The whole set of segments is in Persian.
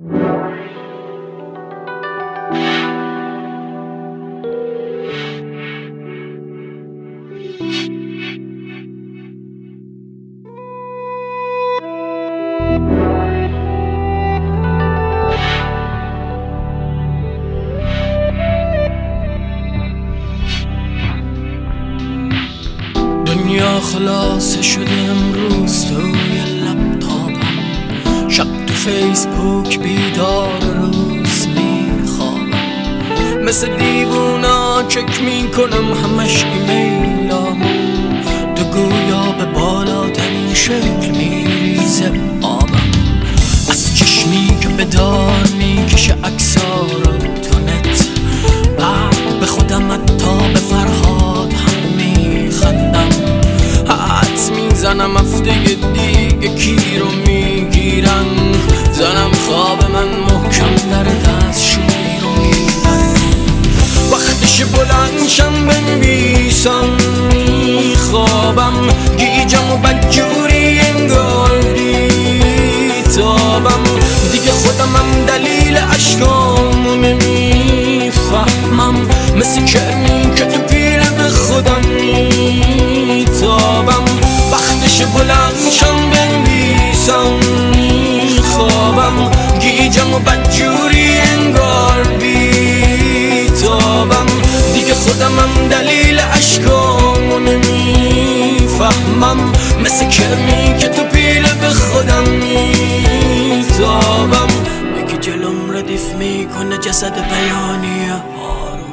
دنیا خلاصه شده امروز تو فیسبوک بیدار روز میخوابم. مثل دیوونا چک می‌کنم همش ایمیلامو. تو گویا به بالاترین شکل میریزه آبم. از چشمی که به دار می‌کشه اکسا رو تو بعد به خودم به هم میخندم. هفته دیگه کی رو می‌گیرن؟ زنم خواب من محکم در دستشویی رو میبن وقتش بلندشم بنویسم میخوابم گیجم و بدجوری انگار بیتابم بدجوری انگار بیتابم دیگه خودمم دلیل اشکامو نمی‌فهمم. مثل کرمی که تو پیله به خودم میتابم. یکی جلوم ردیف می‌کنه جسد بیانی هارو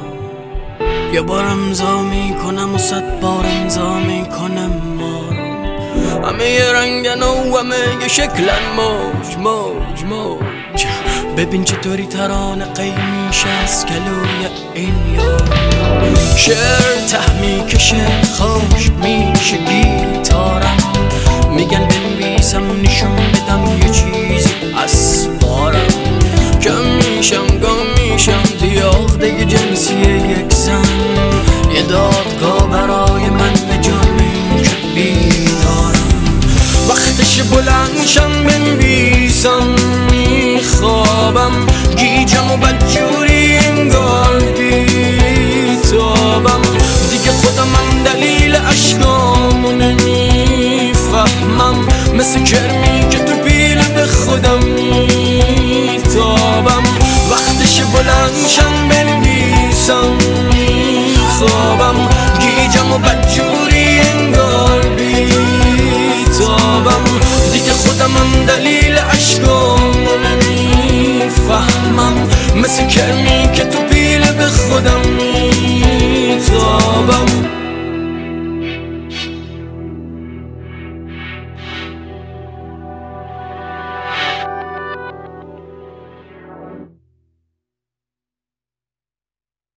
یه بار امضا می‌کنم و صد بار امضا می‌کنم مارو همه یه رنگن و همه یه شکلن. موج موج موج. ببین چطوری ترانه قی میشه از گلوی این یار شعر ته می‌کشه خوش میشه گیتارم. میگن بنویسم نشون بدم یه چیزی از بارم. کم میشم گم میشم توی عقده جنسی یک زن. یه دادگاه مثل کرمی که تو پیله به خودم میتابم. وقتش بلندشم بنویسم.